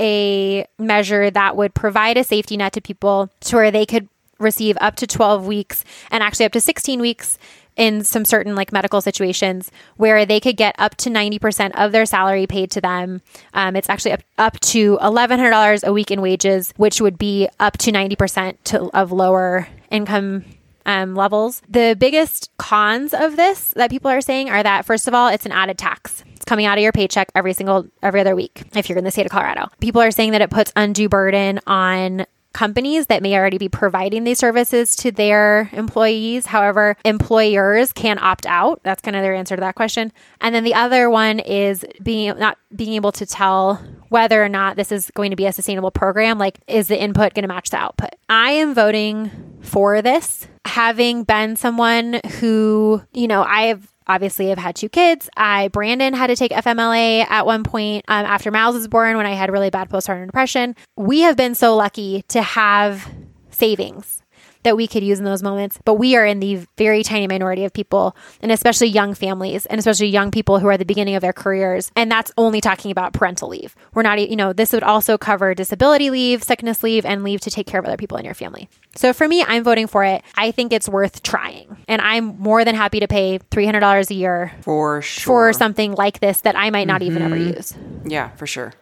B: a measure that would provide a safety net to people to where they could receive up to 12 weeks and actually up to 16 weeks in some certain like medical situations where they could get up to 90% of their salary paid to them. Um, it's actually up, up to $1,100 a week in wages, which would be up to 90% to, of lower income um, levels. The biggest cons of this that people are saying are that first of all, it's an added tax. It's coming out of your paycheck every single every other week if you're in the state of Colorado. People are saying that it puts undue burden on companies that may already be providing these services to their employees. However, employers can opt out. That's kind of their answer to that question. And then the other one is being not being able to tell whether or not this is going to be a sustainable program. Like, is the input going to match the output? I am voting for this. Having been someone who, you know, I have obviously I've had two kids. I Brandon had to take FMLA at one point um, after Miles was born when I had really bad postpartum depression. We have been so lucky to have savings that we could use in those moments, but we are in the very tiny minority of people, and especially young families, and especially young people who are at the beginning of their careers. And that's only talking about parental leave. We're not, you know, this would also cover disability leave, sickness leave, and leave to take care of other people in your family. So for me, I'm voting for it. I think it's worth trying, and I'm more than happy to pay $300 a year
A: For sure.
B: for something like this that I might not even ever mm-hmm. use.
A: Yeah, for sure.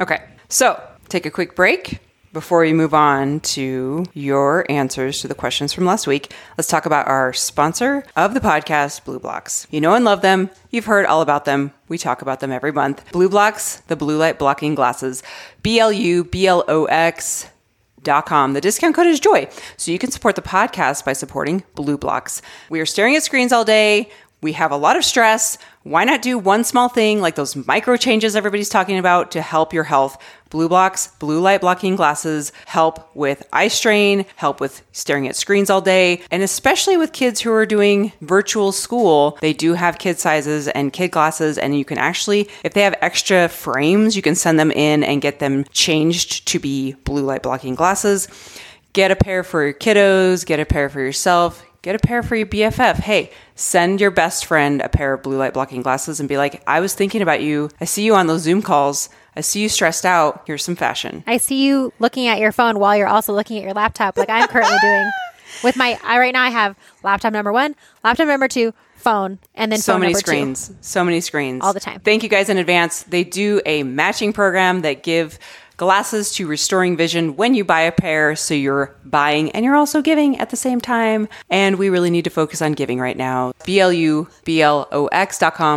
A: Okay. So take a quick break. Before we move on to your answers to the questions from last week, let's talk about our sponsor of the podcast, BLUblox. You know and love them. You've heard all about them. We talk about them every month. BLUblox, the blue light blocking glasses. B L U B L O X dot com. The discount code is joy. So you can support the podcast by supporting BLUblox. We are staring at screens all day. We have a lot of stress. Why not do one small thing like those micro changes everybody's talking about to help your health? BLUblox, blue light blocking glasses help with eye strain, help with staring at screens all day, and especially with kids who are doing virtual school, they do have kid sizes and kid glasses, and you can actually, if they have extra frames, you can send them in and get them changed to be blue light blocking glasses. Get a pair for your kiddos, get a pair for yourself, get a pair for your BFF. Hey, send your best friend a pair of blue light blocking glasses and be like, I was thinking about you. I see you on those Zoom calls. I see you stressed out. Here's some fashion.
B: I see you looking at your phone while you're also looking at your laptop, like I'm currently doing. With my, I right now I have laptop number one, laptop number two, phone, and then
A: so many
B: number two.
A: screens so many screens
B: All the time.
A: thank you guys in advance they do a matching program that give glasses to restoring vision when you buy a pair so you're buying and you're also giving at the same time and we really need to focus on giving right now blublox.com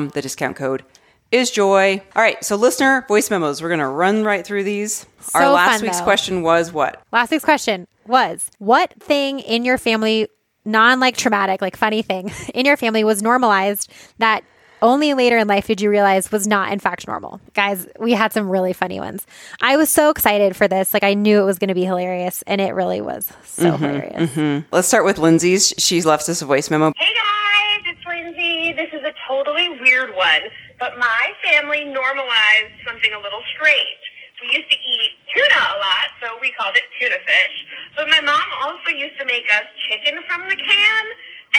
A: the discount code is joy all right so listener voice memos we're going to run right through these
B: So our
A: last
B: fun,
A: week's
B: though.
A: question was what
B: Last week's question was what thing in your family, non like traumatic, like funny thing in your family was normalized that only later in life did you realize was not in fact normal? Guys, we had some really funny ones. I was so excited for this. Like I knew it was going to be hilarious and it really was so
A: Mm-hmm,
B: hilarious.
A: let's start with lindsay's She's left us a voice memo
C: Hey guys, it's Lindsay. This is a totally weird one, but my family normalized something a little strange. We used to eat tuna a lot, so we called it tuna fish. But my mom also used to make us chicken from the can,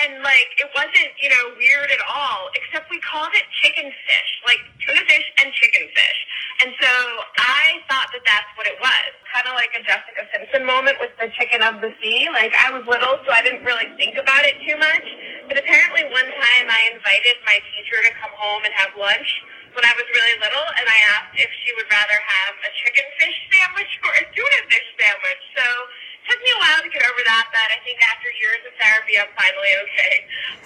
C: and like it wasn't, you know, weird at all, except we called it chicken fish, like tuna fish and chicken fish. And so I thought that that's what it was. Kind of like a Jessica Simpson moment with the chicken of the sea. Like I was little, so I didn't really think about it too much. But apparently one time I invited my teacher to come home and have lunch when I was really little, and I asked if she would rather have a chicken fish sandwich or a tuna fish sandwich. So took me a while to get over that, but I think after years of therapy, I'm finally okay.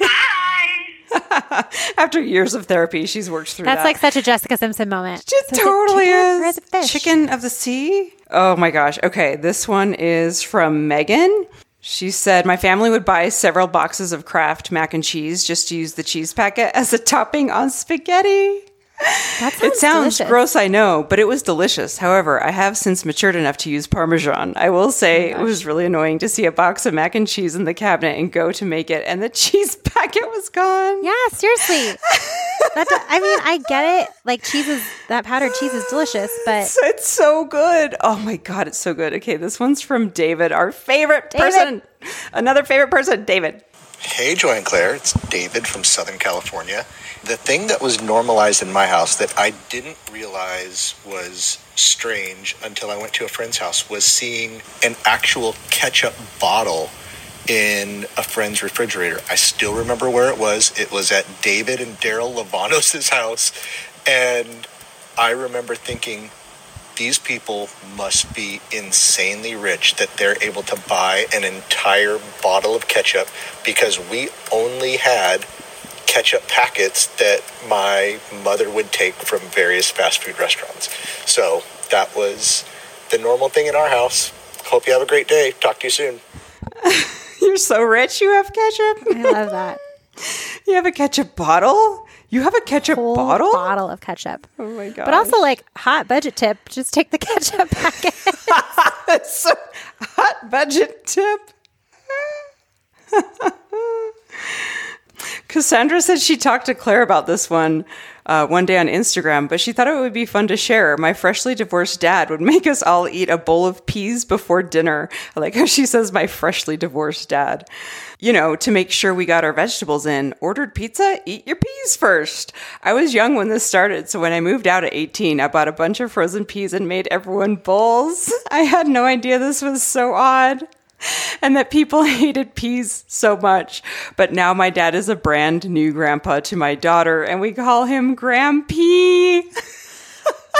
C: Bye!
A: after years of therapy she's worked through
B: That's
A: that.
B: like such a Jessica Simpson moment.
A: It
B: So it's a
A: totally
B: chicken
A: is.
B: a fish?
A: Chicken of the sea. Oh my gosh. Okay, this one is from Megan. She said, My family would buy several boxes of Kraft mac and cheese just to use the cheese packet as a topping on spaghetti.
B: That sounds
A: It sounds
B: delicious.
A: gross, I know, but it was delicious. However, I have since matured enough to use Parmesan. I will
B: Oh
A: say it was really annoying to see a box of mac and cheese in the cabinet and go to make it, and the cheese packet was gone.
B: Yeah, seriously. I mean, I get it. Like cheese is that powdered cheese is delicious, but
A: It's, it's so good. Oh my god, it's so good. Okay, this one's from David, our favorite
B: David.
A: person. Another favorite person, David.
D: Hey, Joy and Claire. It's David from Southern California. The thing that was normalized in my house that I didn't realize was strange until I went to a friend's house was seeing an actual ketchup bottle in a friend's refrigerator. I still remember where it was. It was at David and Daryl Lavanos' house. And I remember thinking, these people must be insanely rich that they're able to buy an entire bottle of ketchup because we only had ketchup packets that my mother would take from various fast food restaurants. So that was the normal thing in our house. Hope you have a great day. Talk to you soon.
A: You're so rich. You have ketchup.
B: I love that.
A: You have a ketchup bottle. You have a ketchup
B: Whole
A: bottle.
B: bottle of ketchup.
A: Oh my god!
B: But also like hot budget tip, just take the ketchup packet.
A: So hot budget tip. Cassandra said she talked to Claire about this one uh, one day on Instagram, but she thought it would be fun to share. My freshly divorced dad would make us all eat a bowl of peas before dinner. I like how she says, my freshly divorced dad. You know, to make sure we got our vegetables in. Ordered pizza? Eat your peas first. I was young when this started, so when I moved out at 18, I bought a bunch of frozen peas and made everyone bowls. I had no idea this was so odd and that people hated peas so much. But now my dad is a brand new grandpa to my daughter, and we call him Grampy.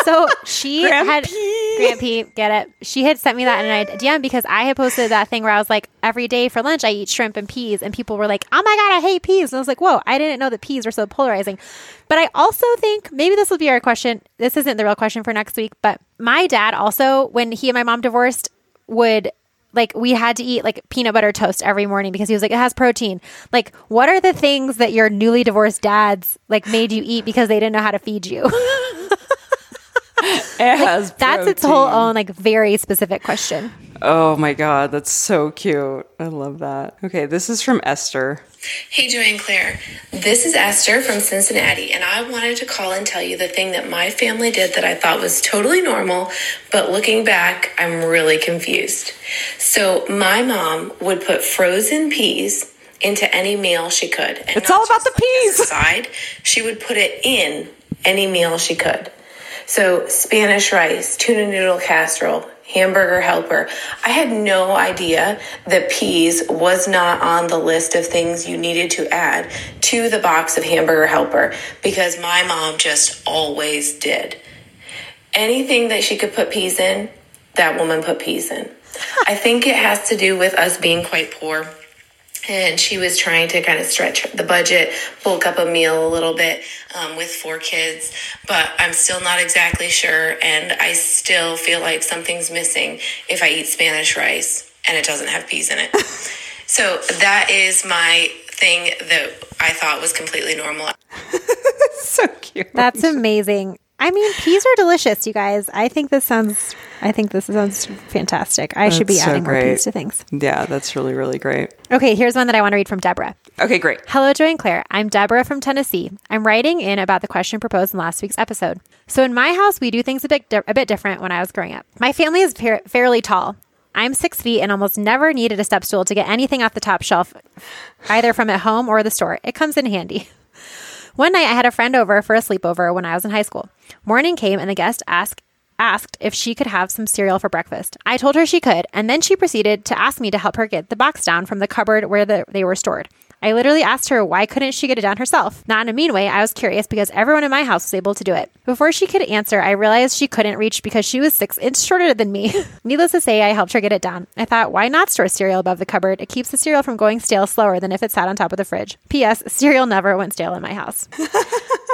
B: So she had
A: Grampy.
B: Grampy, get it? She had sent me that in an DM because I had posted that thing where I was like, every day for lunch I eat shrimp and peas, and people were like, "Oh my god, I hate peas!" And I was like, "Whoa, I didn't know that peas were so polarizing." But I also think maybe this will be our question. This isn't the real question for next week, but my dad also, when he and my mom divorced, would like we had to eat like peanut butter toast every morning because he was like it has protein. Like what are the things that your newly divorced dads like made you eat because they didn't know how to feed you?
A: It has
B: That's its whole own like very specific question.
A: Oh my god, that's so cute. I love that. Okay, this is from Esther.
E: Hey, Joy and Claire. This is Esther from Cincinnati, and I wanted to call and tell you the thing that my family did that I thought was totally normal, but looking back, I'm really confused. So, my mom would put frozen peas into any meal she could. And
A: It's all about the
E: like,
A: peas.
E: side, she would put it in any meal she could. So Spanish rice, tuna noodle casserole, hamburger helper. I had no idea that peas was not on the list of things you needed to add to the box of hamburger helper because my mom just always did. Anything that she could put peas in, that woman put peas in. I think it has to do with us being quite poor and she was trying to kind of stretch the budget, bulk up a meal a little bit um, with four kids. But I'm still not exactly sure, and I still feel like something's missing if I eat Spanish rice and it doesn't have peas in it. so that is my thing that I thought was completely normal.
A: so cute.
B: That's amazing. I mean, peas are delicious, you guys. I think this sounds. I think this sounds fantastic. I should be
A: so
B: adding more
A: great.
B: peas to things.
A: yeah, that's really, really great.
B: Okay, here's one that I want to read from Deborah.
A: Okay, great.
B: Hello, Joy and Claire. I'm Deborah from Tennessee. I'm writing in about the question proposed in last week's episode. So, in my house, we do things a bit, di- a bit different when I was growing up. My family is fa- fairly tall. I'm six feet and almost never needed a step stool to get anything off the top shelf, either from at home or the store. It comes in handy. One night, I had a friend over for a sleepover when I was in high school. Morning came, and the guest asked asked if she could have some cereal for breakfast. I told her she could, and then she proceeded to ask me to help her get the box down from the cupboard where the, they were stored. I literally asked her why couldn't she get it down herself. Not in a mean way, I was curious because everyone in my house was able to do it. Before she could answer, I realized she couldn't reach because she was six inches shorter than me. Needless to say, I helped her get it down. I thought, why not store cereal above the cupboard? It keeps the cereal from going stale slower than if it sat on top of the fridge. P.S. Cereal never went stale in my house.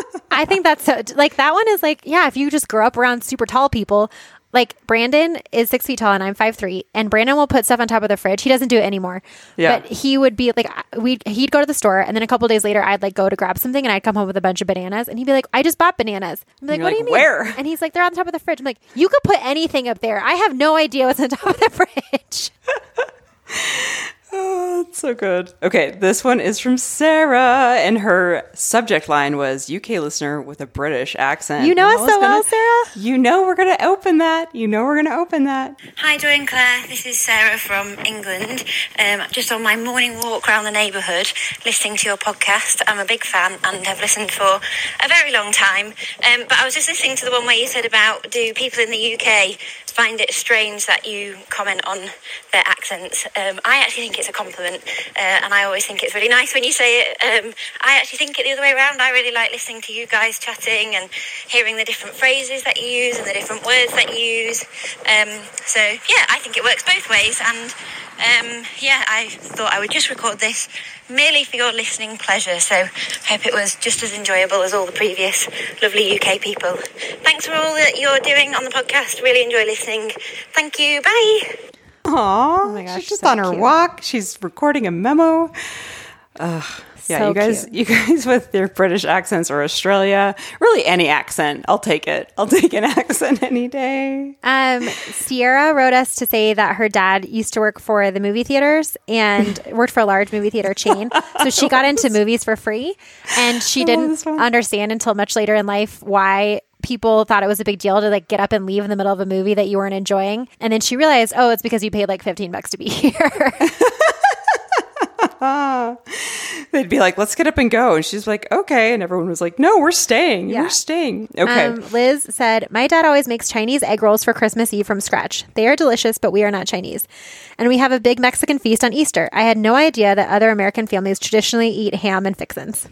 B: I think that's so, like that one is like, yeah, if you just grow up around super tall people, like Brandon is six feet tall and I'm five three, and Brandon will put stuff on top of the fridge. He doesn't do it anymore.
A: Yeah.
B: But he would be like, we he'd go to the store, and then a couple days later, I'd like go to grab something, and I'd come home with a bunch of bananas, and he'd be like, I just bought bananas. I'm like, what do
A: like,
B: you mean?
A: "Where?"
B: And he's like, they're on top of the fridge. I'm like, you could put anything up there. I have no idea what's on top of the fridge.
A: Oh, that's so good. Okay, this one is from Sarah, and her subject line was UK listener with a British accent.
B: You know us so well,
A: gonna-
B: Sarah.
A: You know we're going to open that. You know we're going to open that.
F: Hi, Joy and Claire. This is Sarah from England. Um, just on my morning walk around the neighbourhood, listening to your podcast. I'm a big fan and have listened for a very long time. Um, but I was just listening to the one where you said about do people in the UK find it strange that you comment on their accents? Um, I actually think it's a compliment, uh, and I always think it's really nice when you say it. Um, I actually think it the other way around. I really like listening to you guys chatting and hearing the different phrases that you use and the different words that you use. Um, so yeah, I think it works both ways, and um, yeah, I thought I would just record this merely for your listening pleasure. So hope it was just as enjoyable as all the previous lovely UK people. Thanks for all that you're doing on the podcast. Really enjoy listening. Thank you. Bye.
B: Oh my gosh,
A: she's just
B: so
A: on her
B: cute.
A: walk. She's recording a memo. Ugh. Yeah,
B: So
A: you guys,
B: cute.
A: you guys with your British accents or Australia, really any accent, I'll take it. I'll take an accent any day.
B: Um, Sierra wrote us to say that her dad used to work for the movie theaters and worked for a large movie theater chain. So she got into movies for free, and she didn't understand until much later in life why people thought it was a big deal to like get up and leave in the middle of a movie that you weren't enjoying. And then she realized, oh, it's because you paid like fifteen bucks to be here.
A: They'd be like, let's get up and go. And she's like, okay. And everyone was like, no, we're staying.
B: Yeah.
A: We're staying. Okay.
B: Um, Liz said, My dad always makes Chinese egg rolls for Christmas Eve from scratch. They are delicious, but we are not Chinese. And we have a big Mexican feast on Easter. I had no idea that other American families traditionally eat ham and fixins.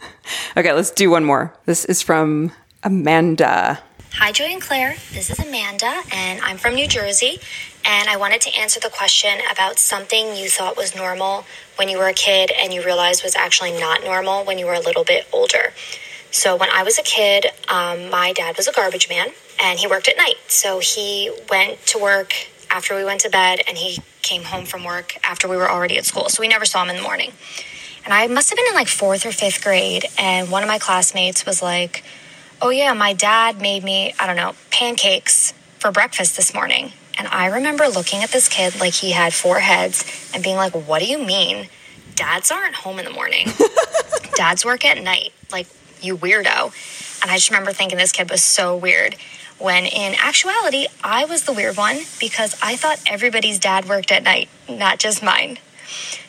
A: okay, let's do one more. This is from Amanda.
G: Hi, Joy and Claire. This is Amanda, and I'm from New Jersey. And I wanted to answer the question about something you thought was normal when you were a kid and you realized was actually not normal when you were a little bit older. So, when I was a kid, um, my dad was a garbage man and he worked at night. So, he went to work after we went to bed and he came home from work after we were already at school. So, we never saw him in the morning. And I must have been in like fourth or fifth grade, and one of my classmates was like, Oh, yeah, my dad made me, I don't know, pancakes for breakfast this morning. And I remember looking at this kid like he had four heads and being like, What do you mean? Dads aren't home in the morning. Dads work at night. Like, you weirdo. And I just remember thinking this kid was so weird. When in actuality, I was the weird one because I thought everybody's dad worked at night, not just mine.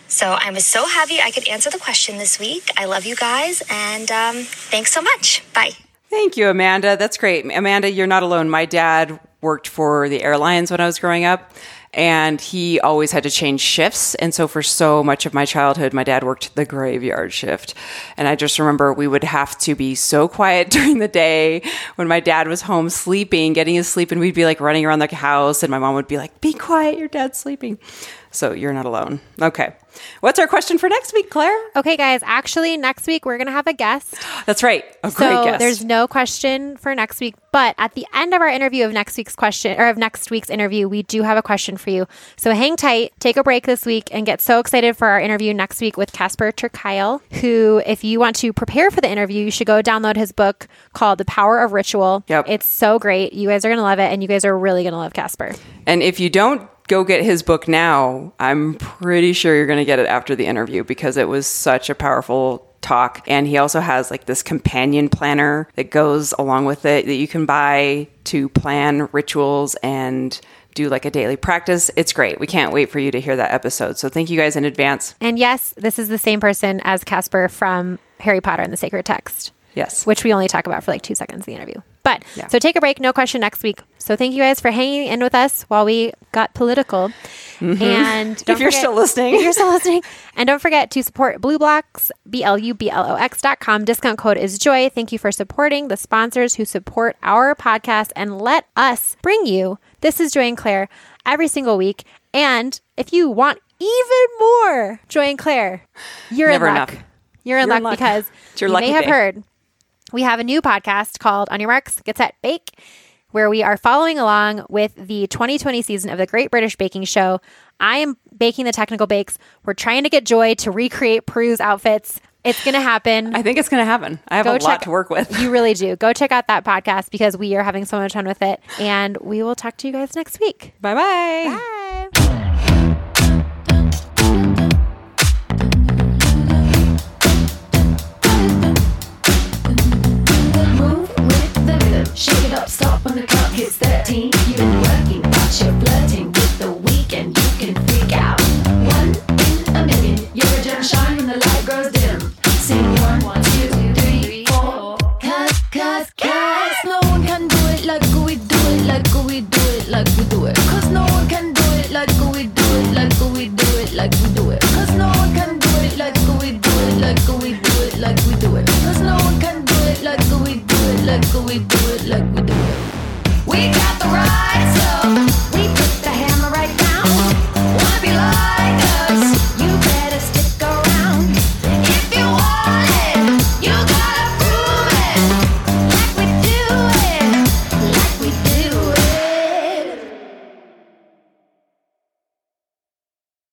G: So I was so happy I could answer the question this week. I love you guys, and um, thanks so much. Bye.
A: Thank you, Amanda. That's great. Amanda, you're not alone. My dad worked for the airlines when I was growing up, and he always had to change shifts. And so, for so much of my childhood, my dad worked the graveyard shift. And I just remember we would have to be so quiet during the day when my dad was home sleeping, getting his sleep, and we'd be like running around the house, and my mom would be like, Be quiet, your dad's sleeping. So, you're not alone. Okay. What's our question for next week, Claire?
B: Okay, guys. Actually, next week we're gonna have a guest.
A: That's right. A great
B: so
A: guest.
B: there's no question for next week, but at the end of our interview of next week's question or of next week's interview, we do have a question for you. So hang tight, take a break this week, and get so excited for our interview next week with Casper ter Kuile, who, if you want to prepare for the interview, you should go download his book called The Power of Ritual.
A: Yep.
B: It's so great. You guys are gonna love it, and you guys are really gonna love Casper.
A: And if you don't go get his book now, I'm pretty sure you're going to get it after the interview because it was such a powerful talk. And he also has like this companion planner that goes along with it that you can buy to plan rituals and do like a daily practice. It's great. We can't wait for you to hear that episode. So thank you guys in advance.
B: And yes, this is the same person as Casper from Harry Potter and the Sacred Text.
A: Yes.
B: which we only talk about for like two seconds in the interview. But
A: Yeah.
B: so take a break, no question next week. So thank you guys for hanging in with us while we got political. And
A: Mm-hmm. If you're
B: forget-
A: still listening.
B: if you're still listening, and don't forget to support BLUblox, B L U B L O X dot com. Discount code is joy. Thank you for supporting the sponsors who support our podcast and let us bring you. This is Joy and Claire every single week. And if you want even more Joy and Claire, you're
A: Never
B: in luck.
A: enough.
B: You're in
A: You're in
B: luck
A: luck.
B: because you may have
A: day.
B: heard we have a new podcast called On Your Marks, Get Set, Bake, where we are following along with the 2020 season of the Great British Baking Show. I am baking the technical bakes. We're trying to get Joy to recreate Prue's outfits. It's going to happen.
A: I think it's going to happen. I have a lot to work with.
B: You really do. Go check out that podcast because we are having so much fun with it. And we will talk to you guys next week.
A: Bye-bye.
B: Bye.
H: Shake it up, stop when the clock hits 13. You've been working, but you're flirting with the weekend. You can freak out. One in a million, you're a gem shine when the light grows dim. Sing one, one, two, three, four. Cause, cause, cause, no one can do it like we do it, like we do it, like we do it. Cause no one can do it like we do it, like we do it, like we do it. Cause no one can do it like we do it, like we do it, like we do it look, we do it, look, we do it. We got the right stuff.